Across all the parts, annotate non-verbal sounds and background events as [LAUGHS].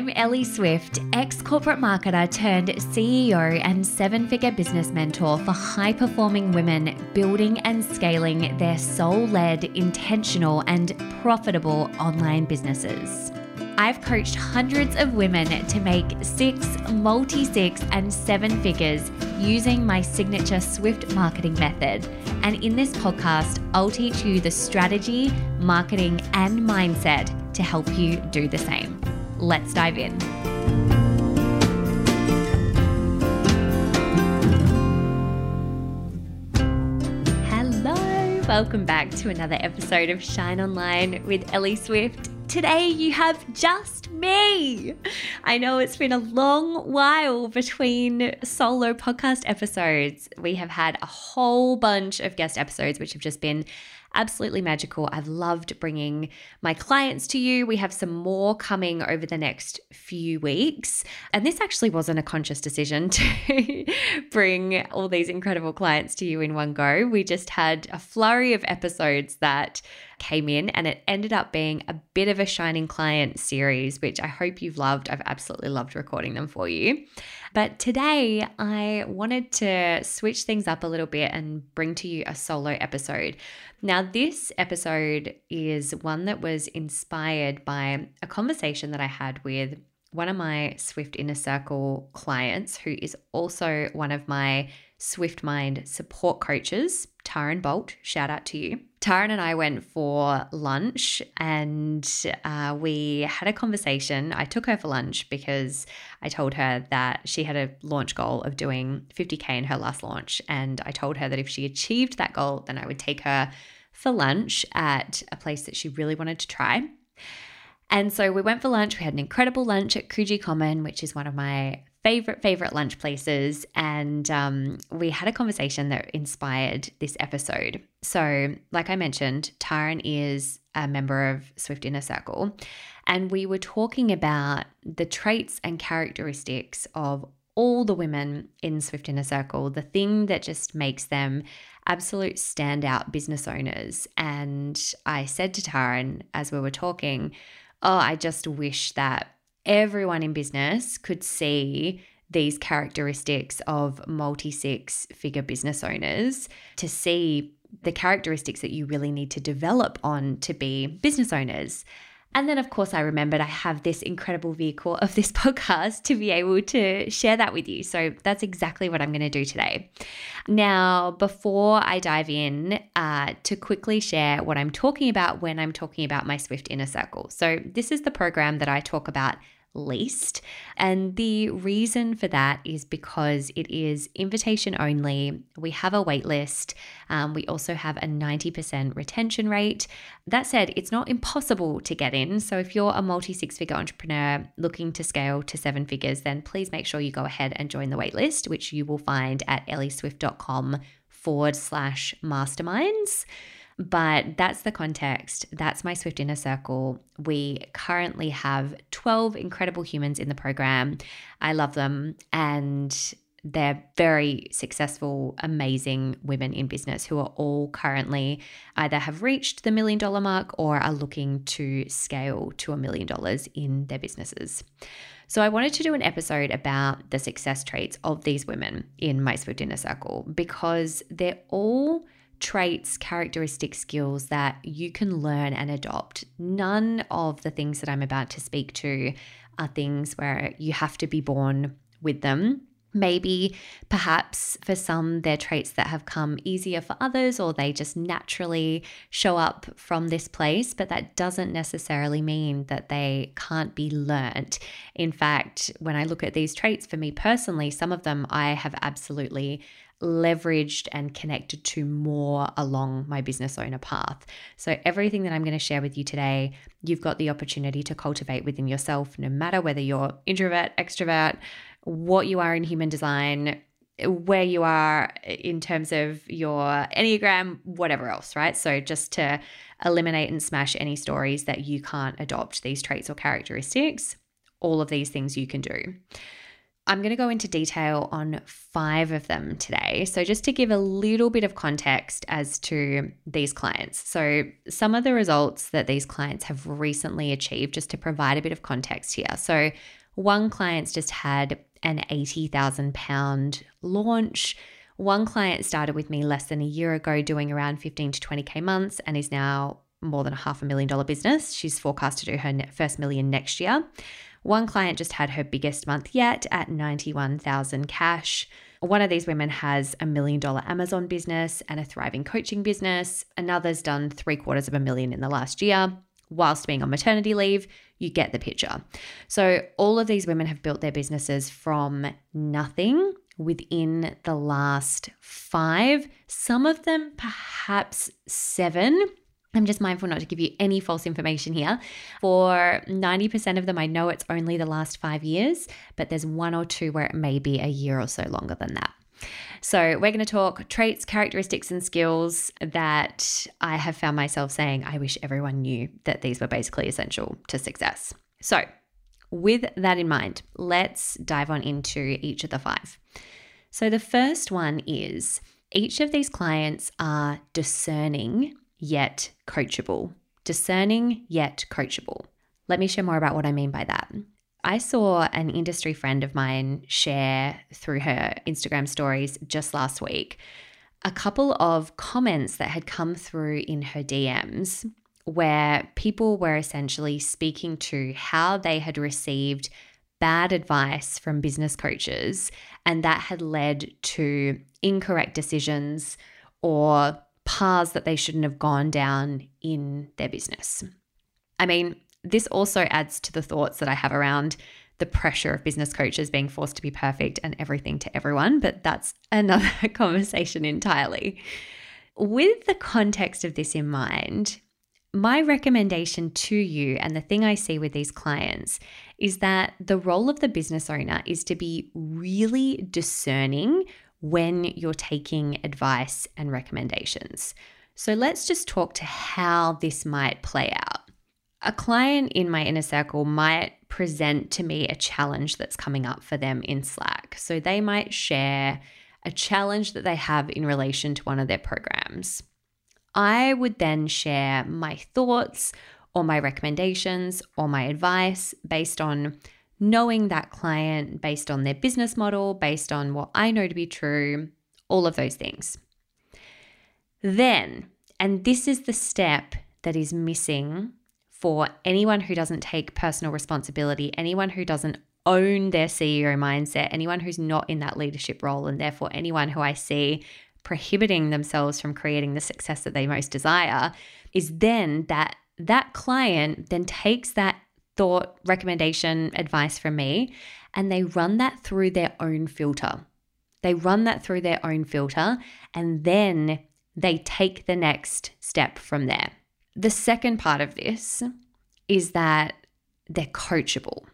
I'm Ellie Swift, ex corporate marketer turned CEO and seven figure business mentor for high performing women building and scaling their soul led, intentional, and profitable online businesses. I've coached hundreds of women to make six, multi six, and seven figures using my signature Swift marketing method. And in this podcast, I'll teach you the strategy, marketing, and mindset to help you do the same. Let's dive in. Hello, welcome back to another episode of Shine Online with Ellie Swift. Today you have just me. I know it's been a long while between solo podcast episodes. We have had a whole bunch of guest episodes, which have just been absolutely magical. I've loved bringing my clients to you. We have some more coming over the next few weeks. And this actually wasn't a conscious decision [LAUGHS] to bring all these incredible clients to you in one go. We just had a flurry of episodes that came in and it ended up being a bit of a shining client series, which I hope you've loved. I've absolutely loved recording them for you. But today I wanted to switch things up a little bit and bring to you a solo episode. Now, this episode is one that was inspired by a conversation that I had with one of my Swift Inner Circle clients, who is also one of my Swift Mind support coaches, Taryn Bolt. Shout out to you. Taryn and I went for lunch and uh, we had a conversation. I took her for lunch because I told her that she had a launch goal of doing 50K in her last launch. And I told her that if she achieved that goal, then I would take her for lunch at a place that she really wanted to try. And so we went for lunch. We had an incredible lunch at Coogee Common, which is one of my favorite, favorite lunch places. And um, we had a conversation that inspired this episode. So, like I mentioned, Taryn is a member of Swift Inner Circle. And we were talking about the traits and characteristics of all the women in Swift Inner Circle, the thing that just makes them absolute standout business owners. And I said to Taryn as we were talking, Oh, I just wish that everyone in business could see these characteristics of multi six figure business owners to see the characteristics that you really need to develop on to be business owners. And then, of course, I remembered I have this incredible vehicle of this [LAUGHS] podcast to be able to share that with you. So that's exactly what I'm going to do today. Now, before I dive in, uh, to quickly share what I'm talking about when I'm talking about my Swift Inner Circle. So, this is the program that I talk about least. And the reason for that is because it is invitation only. We have a wait list. Um, we also have a 90% retention rate. That said, it's not impossible to get in. So if you're a multi six figure entrepreneur looking to scale to seven figures, then please make sure you go ahead and join the wait list, which you will find at ellieswift.com forward slash masterminds. But that's the context. That's my Swift Inner Circle. We currently have 12 incredible humans in the program. I love them. And they're very successful, amazing women in business who are all currently either have reached the million dollar mark or are looking to scale to a million dollars in their businesses. So, I wanted to do an episode about the success traits of these women in my Swift Inner Circle because they're all traits, characteristics, skills that you can learn and adopt. None of the things that I'm about to speak to are things where you have to be born with them. Maybe, perhaps for some, they're traits that have come easier for others, or they just naturally show up from this place, but that doesn't necessarily mean that they can't be learnt. In fact, when I look at these traits for me personally, some of them I have absolutely leveraged and connected to more along my business owner path. So, everything that I'm going to share with you today, you've got the opportunity to cultivate within yourself, no matter whether you're introvert, extrovert, what you are in human design, where you are in terms of your Enneagram, whatever else, right? So, just to eliminate and smash any stories that you can't adopt these traits or characteristics, all of these things you can do. I'm going to go into detail on five of them today. So, just to give a little bit of context as to these clients. So, some of the results that these clients have recently achieved, just to provide a bit of context here. So, one client's just had an £80,000 launch. One client started with me less than a year ago, doing around 15 to 20K months, and is now more than a half a million dollar business. She's forecast to do her first million next year. One client just had her biggest month yet at 91,000 cash. One of these women has a million dollar Amazon business and a thriving coaching business. Another's done three quarters of a million in the last year whilst being on maternity leave. You get the picture. So, all of these women have built their businesses from nothing within the last five, some of them perhaps seven. I'm just mindful not to give you any false information here. For 90% of them, I know it's only the last five years, but there's one or two where it may be a year or so longer than that. So, we're going to talk traits, characteristics, and skills that I have found myself saying, I wish everyone knew that these were basically essential to success. So, with that in mind, let's dive on into each of the five. So, the first one is each of these clients are discerning yet coachable. Discerning yet coachable. Let me share more about what I mean by that. I saw an industry friend of mine share through her Instagram stories just last week a couple of comments that had come through in her DMs where people were essentially speaking to how they had received bad advice from business coaches and that had led to incorrect decisions or paths that they shouldn't have gone down in their business. I mean, this also adds to the thoughts that I have around the pressure of business coaches being forced to be perfect and everything to everyone, but that's [LAUGHS] another conversation entirely. With the context of this in mind, my recommendation to you and the thing I see with these clients is that the role of the business owner is to be really discerning when you're taking advice and recommendations. So let's just talk to how this might play out. A client in my inner circle might present to me a challenge that's coming up for them in Slack. So they might share a challenge that they have in relation to one of their programs. I would then share my thoughts or my recommendations or my advice based on knowing that client based on their business model, based on what I know to be true, all of those things. Then, and this is the step that is missing for anyone who doesn't take personal responsibility, anyone who doesn't own their CEO mindset, anyone who's not in that leadership role, and therefore anyone who I see prohibiting themselves from creating the success that they most desire, is then that that client then takes that thought, recommendation, advice from me, and they run that through their own filter. They run that through their own filter, and then they take the next step from there. The second part of this is that they're coachable.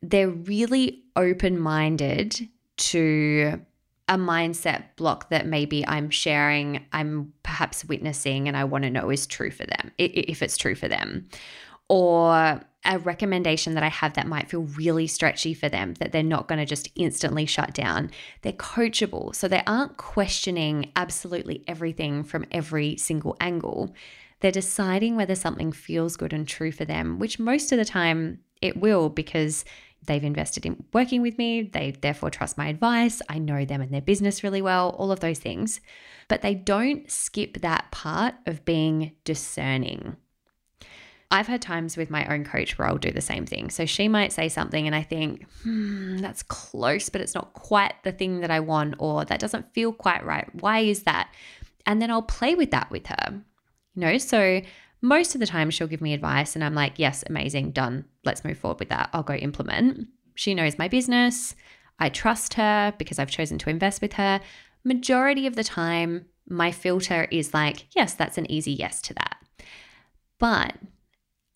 They're really open minded to a mindset block that maybe I'm sharing, I'm perhaps witnessing, and I want to know is true for them, if it's true for them. Or a recommendation that I have that might feel really stretchy for them, that they're not going to just instantly shut down. They're coachable. So they aren't questioning absolutely everything from every single angle. They're deciding whether something feels good and true for them, which most of the time it will because they've invested in working with me. They therefore trust my advice. I know them and their business really well, all of those things. But they don't skip that part of being discerning. I've had times with my own coach where I'll do the same thing. So she might say something and I think, hmm, that's close, but it's not quite the thing that I want, or that doesn't feel quite right. Why is that? And then I'll play with that with her. You know, so most of the time she'll give me advice and I'm like, yes, amazing, done. Let's move forward with that. I'll go implement. She knows my business. I trust her because I've chosen to invest with her. Majority of the time, my filter is like, yes, that's an easy yes to that. But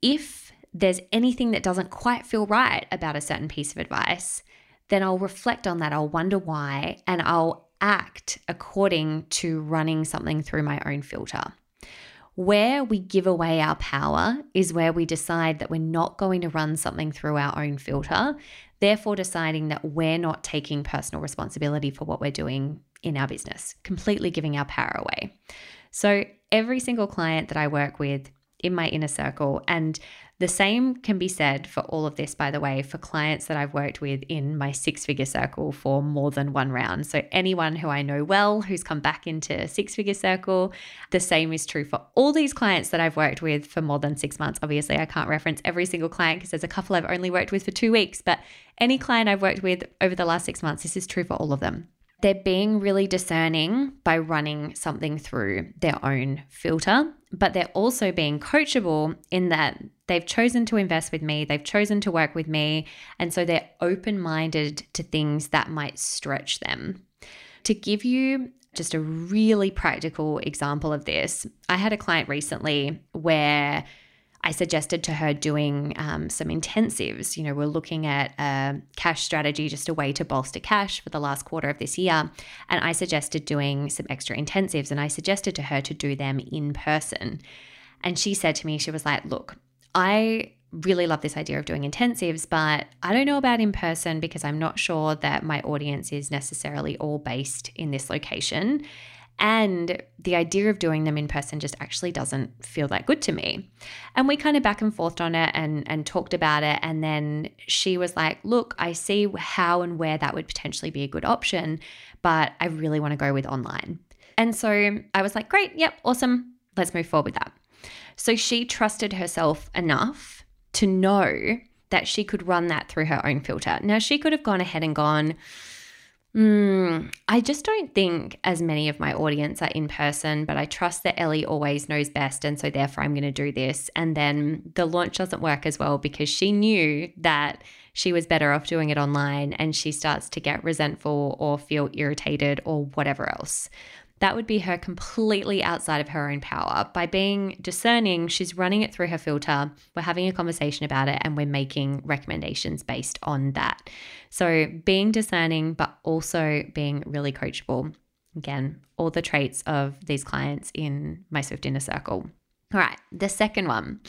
if there's anything that doesn't quite feel right about a certain piece of advice, then I'll reflect on that. I'll wonder why, and I'll act according to running something through my own filter. Where we give away our power is where we decide that we're not going to run something through our own filter, therefore, deciding that we're not taking personal responsibility for what we're doing in our business, completely giving our power away. So, every single client that I work with in my inner circle, and the same can be said for all of this, by the way, for clients that I've worked with in my six figure circle for more than one round. So, anyone who I know well who's come back into six figure circle, the same is true for all these clients that I've worked with for more than six months. Obviously, I can't reference every single client because there's a couple I've only worked with for two weeks, but any client I've worked with over the last six months, this is true for all of them. They're being really discerning by running something through their own filter, but they're also being coachable in that they've chosen to invest with me, they've chosen to work with me, and so they're open minded to things that might stretch them. To give you just a really practical example of this, I had a client recently where I suggested to her doing um, some intensives. You know, we're looking at a cash strategy, just a way to bolster cash for the last quarter of this year. And I suggested doing some extra intensives and I suggested to her to do them in person. And she said to me, she was like, Look, I really love this idea of doing intensives, but I don't know about in person because I'm not sure that my audience is necessarily all based in this location. And the idea of doing them in person just actually doesn't feel that good to me. And we kind of back and forth on it and, and talked about it. And then she was like, Look, I see how and where that would potentially be a good option, but I really want to go with online. And so I was like, Great, yep, awesome. Let's move forward with that. So she trusted herself enough to know that she could run that through her own filter. Now, she could have gone ahead and gone, Mm, I just don't think as many of my audience are in person, but I trust that Ellie always knows best. And so, therefore, I'm going to do this. And then the launch doesn't work as well because she knew that she was better off doing it online and she starts to get resentful or feel irritated or whatever else that would be her completely outside of her own power. By being discerning, she's running it through her filter. We're having a conversation about it and we're making recommendations based on that. So, being discerning, but also being really coachable. Again, all the traits of these clients in my Swift Inner Circle. All right, the second one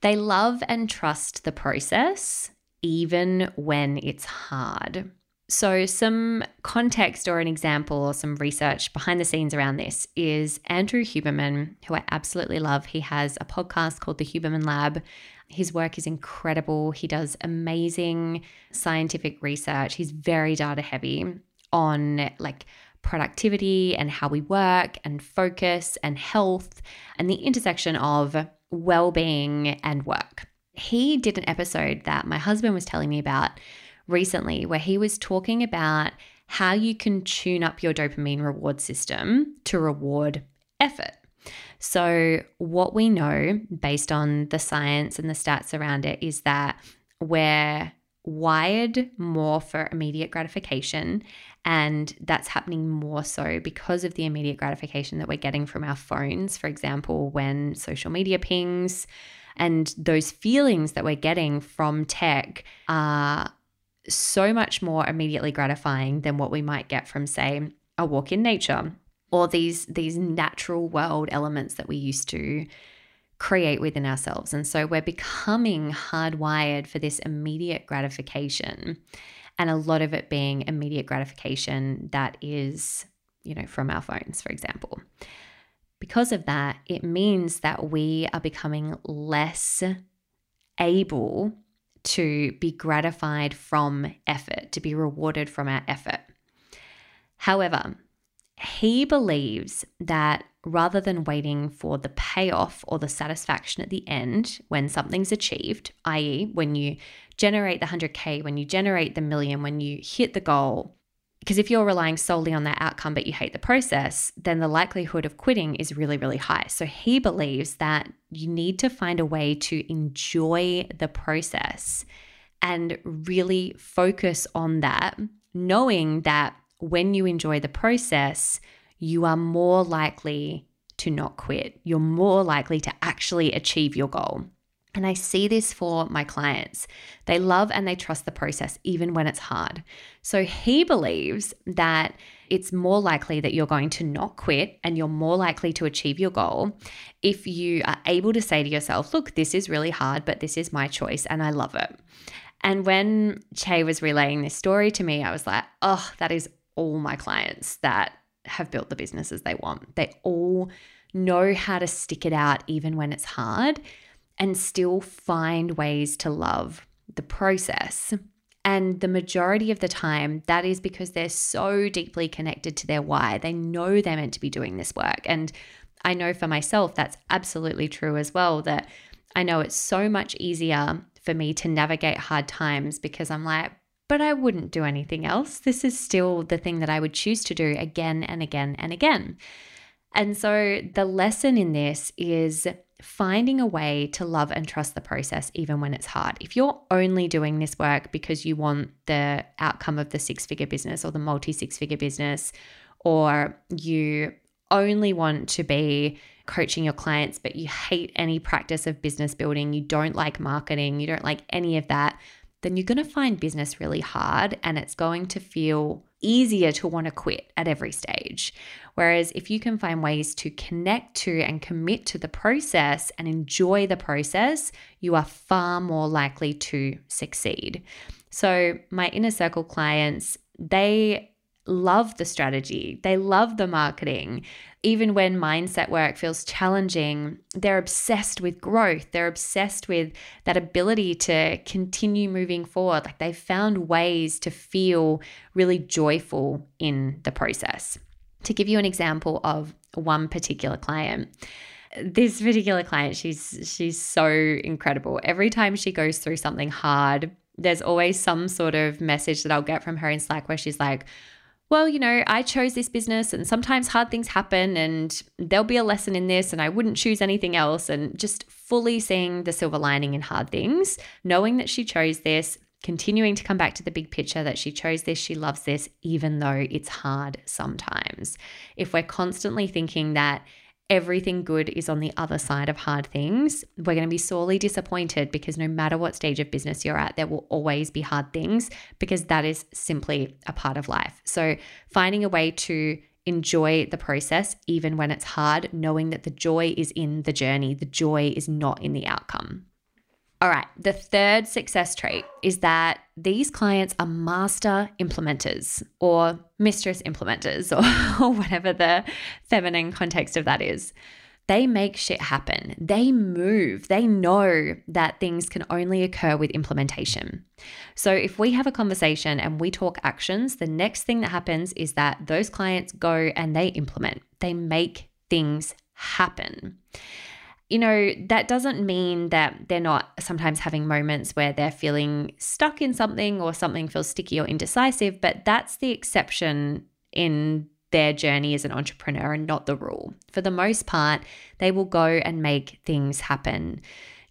they love and trust the process, even when it's hard. So, some context or an example or some research behind the scenes around this is Andrew Huberman, who I absolutely love. He has a podcast called The Huberman Lab. His work is incredible. He does amazing scientific research. He's very data heavy on like productivity and how we work and focus and health and the intersection of well being and work. He did an episode that my husband was telling me about recently where he was talking about how you can tune up your dopamine reward system to reward effort. So, what we know based on the science and the stats around it is that we're wired more for immediate gratification. And that's happening more so because of the immediate gratification that we're getting from our phones, for example, when social media pings. And those feelings that we're getting from tech are so much more immediately gratifying than what we might get from, say, a walk in nature or these these natural world elements that we used to create within ourselves. And so we're becoming hardwired for this immediate gratification and a lot of it being immediate gratification that is, you know, from our phones, for example. Because of that, it means that we are becoming less able to be gratified from effort, to be rewarded from our effort. However, he believes that rather than waiting for the payoff or the satisfaction at the end when something's achieved, i.e., when you generate the 100K, when you generate the million, when you hit the goal, because if you're relying solely on that outcome but you hate the process, then the likelihood of quitting is really, really high. So he believes that you need to find a way to enjoy the process and really focus on that, knowing that when you enjoy the process, you are more likely to not quit. You're more likely to actually achieve your goal. And I see this for my clients. They love and they trust the process, even when it's hard. So he believes that it's more likely that you're going to not quit and you're more likely to achieve your goal if you are able to say to yourself, look, this is really hard, but this is my choice and I love it. And when Che was relaying this story to me, I was like, oh, that is all my clients that have built the businesses they want. They all know how to stick it out even when it's hard and still find ways to love the process. And the majority of the time, that is because they're so deeply connected to their why. They know they're meant to be doing this work. And I know for myself, that's absolutely true as well. That I know it's so much easier for me to navigate hard times because I'm like, but I wouldn't do anything else. This is still the thing that I would choose to do again and again and again. And so the lesson in this is finding a way to love and trust the process even when it's hard. If you're only doing this work because you want the outcome of the six figure business or the multi six figure business, or you only want to be coaching your clients, but you hate any practice of business building, you don't like marketing, you don't like any of that, then you're going to find business really hard and it's going to feel easier to want to quit at every stage. Whereas if you can find ways to connect to and commit to the process and enjoy the process, you are far more likely to succeed. So, my inner circle clients, they love the strategy, they love the marketing. Even when mindset work feels challenging, they're obsessed with growth. They're obsessed with that ability to continue moving forward. Like they've found ways to feel really joyful in the process. To give you an example of one particular client, this particular client, she's she's so incredible. Every time she goes through something hard, there's always some sort of message that I'll get from her in Slack where she's like, well, you know, I chose this business and sometimes hard things happen and there'll be a lesson in this and I wouldn't choose anything else. And just fully seeing the silver lining in hard things, knowing that she chose this, continuing to come back to the big picture that she chose this, she loves this, even though it's hard sometimes. If we're constantly thinking that everything good is on the other side of hard things, we're going to be sorely disappointed because no matter what stage of business you're at, there will always be hard things because that is simply a part of life. So, finding a way to enjoy the process, even when it's hard, knowing that the joy is in the journey, the joy is not in the outcome. All right, the third success trait is that these clients are master implementers or mistress implementers or, [LAUGHS] or, whatever the feminine context of that is. They make shit happen. They move. They know that things can only occur with implementation. So, if we have a conversation and we talk actions, the next thing that happens is that those clients go and they implement, they make things happen you know, that doesn't mean that they're not sometimes having moments where they're feeling stuck in something or something feels sticky or indecisive, but that's the exception in their journey as an entrepreneur and not the rule. For the most part, they will go and make things happen.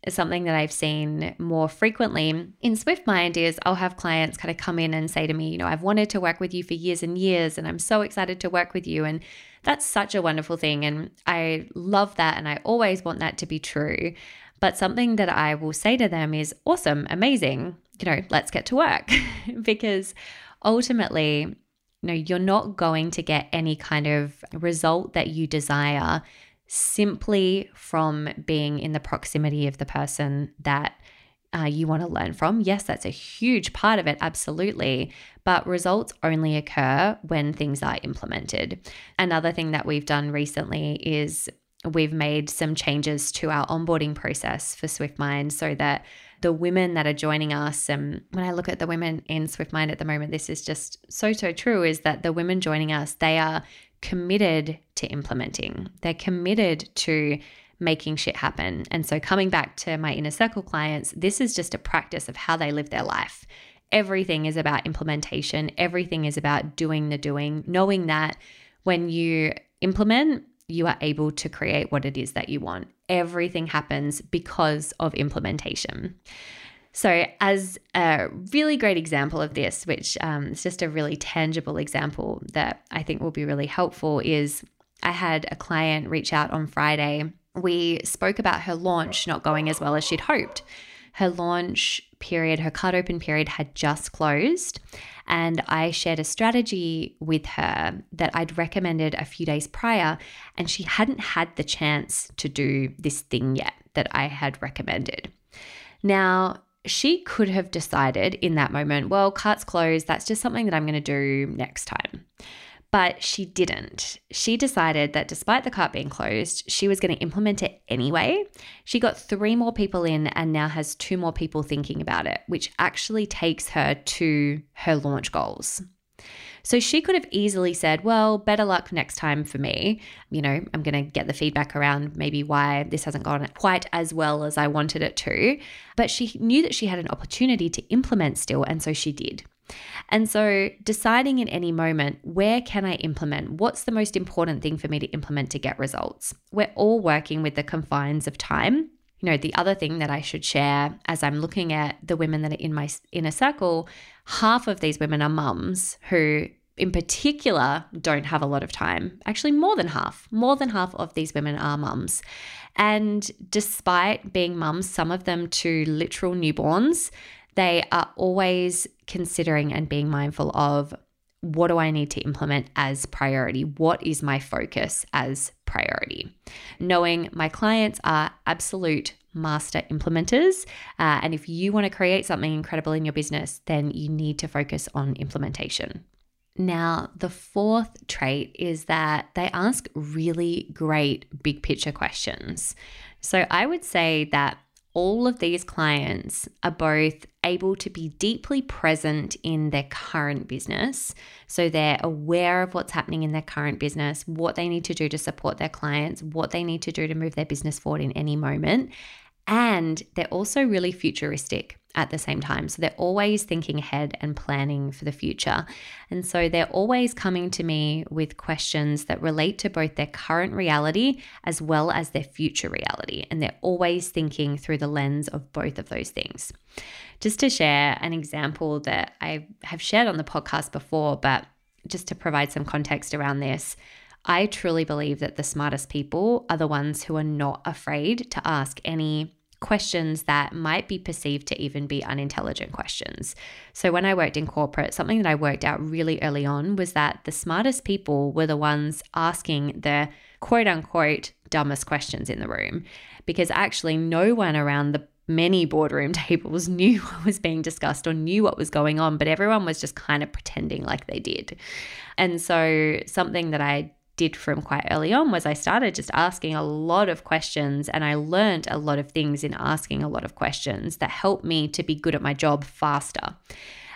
Something that I've seen more frequently in SwiftMind is I'll have clients kind of come in and say to me, you know, I've wanted to work with you for years and years, and I'm so excited to work with you. And that's such a wonderful thing. And I love that. And I always want that to be true. But something that I will say to them is awesome, amazing, you know, let's get to work. [LAUGHS] because ultimately, you know, you're not going to get any kind of result that you desire simply from being in the proximity of the person that uh, you want to learn from. Yes, that's a huge part of it, absolutely. But results only occur when things are implemented. Another thing that we've done recently is we've made some changes to our onboarding process for SwiftMind so that the women that are joining us, and when I look at the women in SwiftMind at the moment, this is just so, so true is that the women joining us, they are committed to implementing, they're committed to making shit happen. And so, coming back to my inner circle clients, this is just a practice of how they live their life. Everything is about implementation, everything is about doing the doing, knowing that when you implement, you are able to create what it is that you want. Everything happens because of implementation. So, as a really great example of this, which um, is just a really tangible example that I think will be really helpful, is I had a client reach out on Friday we spoke about her launch not going as well as she'd hoped. Her launch period, her cart open period had just closed. And I shared a strategy with her that I'd recommended a few days prior, and she hadn't had the chance to do this thing yet that I had recommended. Now, she could have decided in that moment, well, cart's closed. That's just something that I'm going to do next time. But she didn't. She decided that despite the cart being closed, she was going to implement it anyway. She got three more people in and now has two more people thinking about it, which actually takes her to her launch goals. So she could have easily said, Well, better luck next time for me. You know, I'm going to get the feedback around maybe why this hasn't gone quite as well as I wanted it to. But she knew that she had an opportunity to implement still, and so she did. And so, deciding in any moment, where can I implement? What's the most important thing for me to implement to get results? We're all working with the confines of time. You know, the other thing that I should share as I'm looking at the women that are in my inner circle, half of these women are mums who in particular don't have a lot of time. Actually, more than half, more than half of these women are mums. And despite being mums, some of them to literal newborns, they are always considering and being mindful of what do I need to implement as priority? What is my focus as priority? Knowing my clients are absolute master implementers. Uh, and if you want to create something incredible in your business, then you need to focus on implementation. Now, the fourth trait is that they ask really great big picture questions. So I would say that all of these clients are both able to be deeply present in their current business. So they're aware of what's happening in their current business, what they need to do to support their clients, what they need to do to move their business forward in any moment. And they're also really futuristic at the same time. So they're always thinking ahead and planning for the future. And so they're always coming to me with questions that relate to both their current reality as well as their future reality. And they're always thinking through the lens of both of those things. Just to share an example that I have shared on the podcast before, but just to provide some context around this. I truly believe that the smartest people are the ones who are not afraid to ask any questions that might be perceived to even be unintelligent questions. So, when I worked in corporate, something that I worked out really early on was that the smartest people were the ones asking the quote unquote dumbest questions in the room because actually no one around the many boardroom [LAUGHS] tables knew what was being discussed or knew what was going on, but everyone was just kind of pretending like they did. And so, something that I did from quite early on was I started just asking a lot of questions and I learned a lot of things in asking a lot of questions that helped me to be good at my job faster.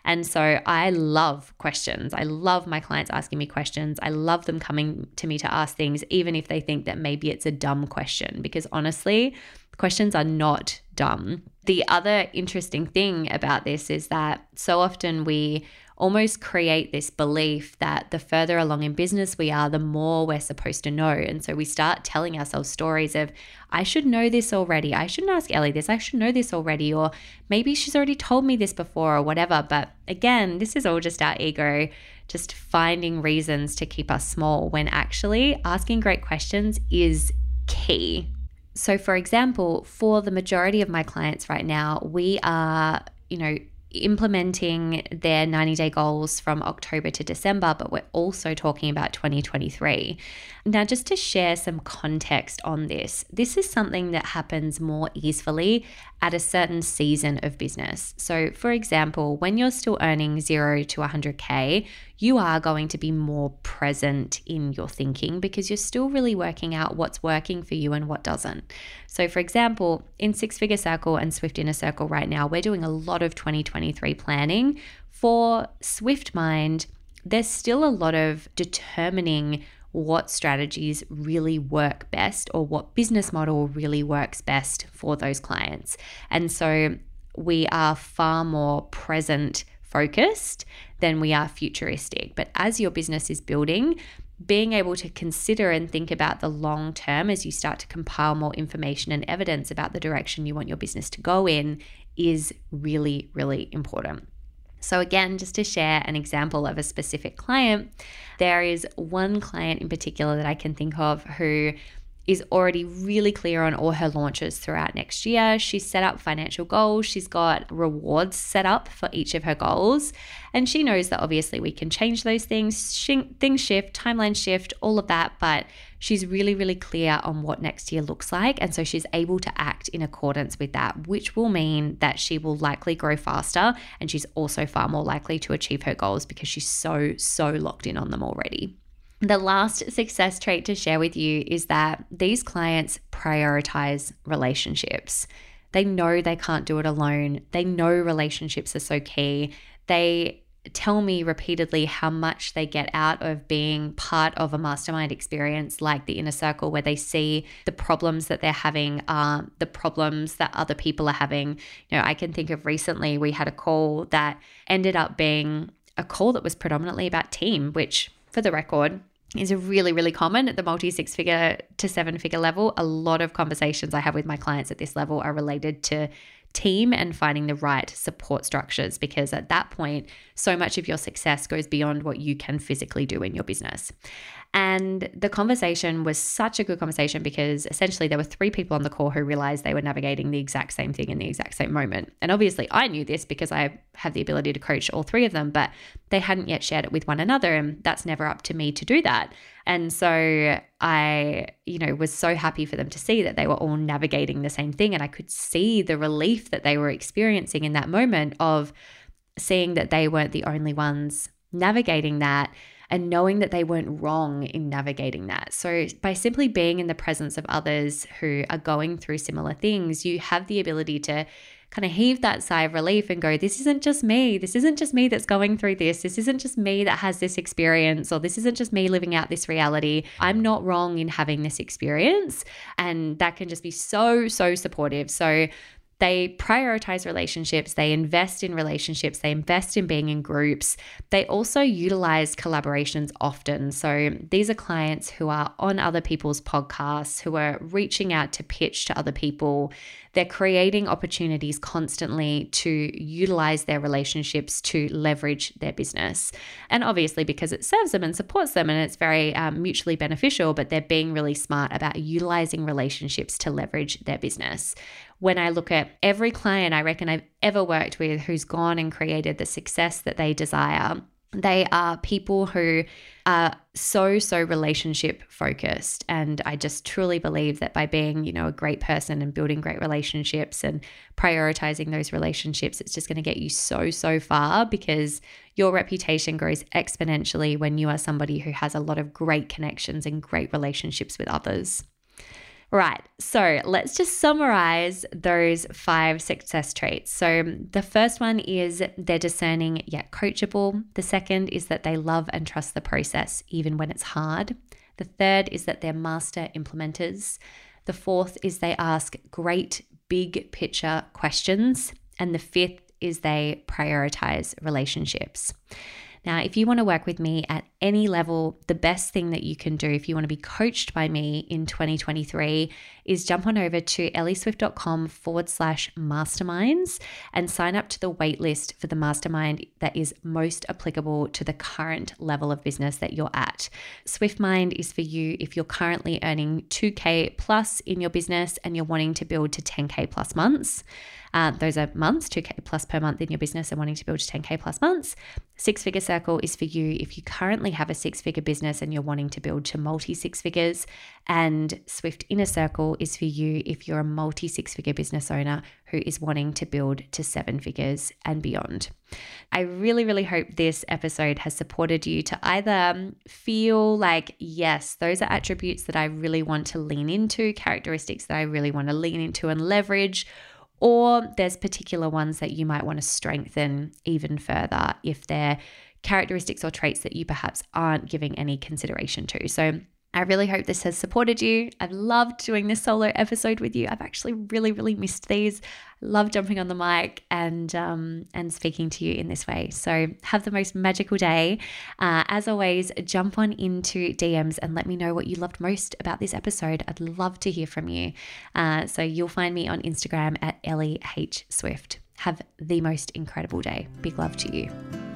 And so I love questions. I love my clients asking me questions. I love them coming to me to ask things, even if they think that maybe it's a dumb question, because honestly, questions are not dumb. The other interesting thing about this is that so often we almost create this belief that the further along in business we are, the more we're supposed to know. And so we start telling ourselves stories of, I should know this already. I shouldn't ask Ellie this. I should know this already. Or maybe she's already told me this before or whatever. But again, this is all just our ego just finding reasons to keep us small when actually asking great questions is key. So, for example, for the majority of my clients right now, we are, you know, implementing their 90 day goals from October to December, but we're also talking about 2023. Now, just to share some context on this, this is something that happens more easily at a certain season of business. So, for example, when you're still earning zero to 100K, you are going to be more present in your thinking because you're still really working out what's working for you and what doesn't. So, for example, in Six Figure Circle and Swift Inner Circle right now, we're doing a lot of 2023 planning. For Swift Mind, there's still a lot of determining what strategies really work best or what business model really works best for those clients. And so we are far more present focused than we are futuristic. But as your business is building, being able to consider and think about the long term as you start to compile more information and evidence about the direction you want your business to go in is really, really important. So, again, just to share an example of a specific client, there is one client in particular that I can think of who is already really clear on all her launches throughout next year. She's set up financial goals, she's got rewards set up for each of her goals, and she knows that obviously we can change those things, things shift, timeline shift, all of that, but she's really, really clear on what next year looks like. And so she's able to act in accordance with that, which will mean that she will likely grow faster and she's also far more likely to achieve her goals because she's so, so locked in on them already. The last success trait to share with you is that these clients prioritize relationships. They know they can't do it alone. They know relationships are so key. They tell me repeatedly how much they get out of being part of a mastermind experience like the inner circle, where they see the problems that they're having are the problems that other people are having. You know, I can think of recently we had a call that ended up being a call that was predominantly about team, which for the record, is really, really common at the multi six figure to seven figure level. A lot of conversations I have with my clients at this level are related to team and finding the right support structures because at that point, so much of your success goes beyond what you can physically do in your business. And the conversation was such a good conversation because essentially there were three people on the call who realized they were navigating the exact same thing in the exact same moment. And obviously, I knew this because I have the ability to coach all three of them, but they hadn't yet shared it with one another. And that's never up to me to do that. And so I, you know, was so happy for them to see that they were all navigating the same thing. And I could see the relief that they were experiencing in that moment of seeing that they weren't the only ones navigating that and knowing that they weren't wrong in navigating that. So, by simply being in the presence of others who are going through similar things, you have the ability to kind of heave that sigh of relief and go, This isn't just me. This isn't just me that's going through this. This isn't just me that has this experience, or this isn't just me living out this reality. I'm not wrong in having this experience. And that can just be so, so supportive. So, they prioritize relationships, they invest in relationships, they invest in being in groups. They also utilize collaborations often. So these are clients who are on other people's podcasts, who are reaching out to pitch to other people. They're creating opportunities constantly to utilize their relationships to leverage their business. And obviously, because it serves them and supports them and it's very um, mutually beneficial, but they're being really smart about utilizing relationships to leverage their business when I look at every client I reckon I've ever worked with who's gone and created the success that they desire, they are people who are so so relationship focused. And i just truly believe that by being you know a great person and building great relationships and prioritizing those relationships it's just going to get you so so far because your reputation grows exponentially when you are somebody who has a lot of great connections and great relationships with others Right, so let's just summarize those five success traits. So, the first one is they're discerning yet coachable. The second is that they love and trust the process, even when it's hard. The third is that they're master implementers. The fourth is they ask great big picture questions. And the fifth is they prioritize relationships. Now, if you want to work with me at any level, the best thing that you can do if you want to be coached by me in 2023 is jump on over to ellieswift.com forward slash masterminds and sign up to the waitlist for the mastermind that is most applicable to the current level of business that you're at. SwiftMind is for you if you're currently earning 2K plus in your business and you're wanting to build to 10K plus months. Uh, those are months, 2K plus per month in your business and wanting to build to 10K plus months. Six figure circle is for you if you currently have a six figure business and you're wanting to build to multi six figures. And Swift Inner Circle is for you if you're a multi six figure business owner who is wanting to build to seven figures and beyond. I really, really hope this episode has supported you to either feel like, yes, those are attributes that I really want to lean into, characteristics that I really want to lean into and leverage or there's particular ones that you might want to strengthen even further if they're characteristics or traits that you perhaps aren't giving any consideration to. So I really hope this has supported you. I've loved doing this solo episode with you. I've actually really, really missed these. Love jumping on the mic and um, and speaking to you in this way. So have the most magical day. Uh, as always, jump on into DMs and let me know what you loved most about this episode. I'd love to hear from you. Uh, so you'll find me on Instagram at Ellie H Swift. Have the most incredible day. Big love to you.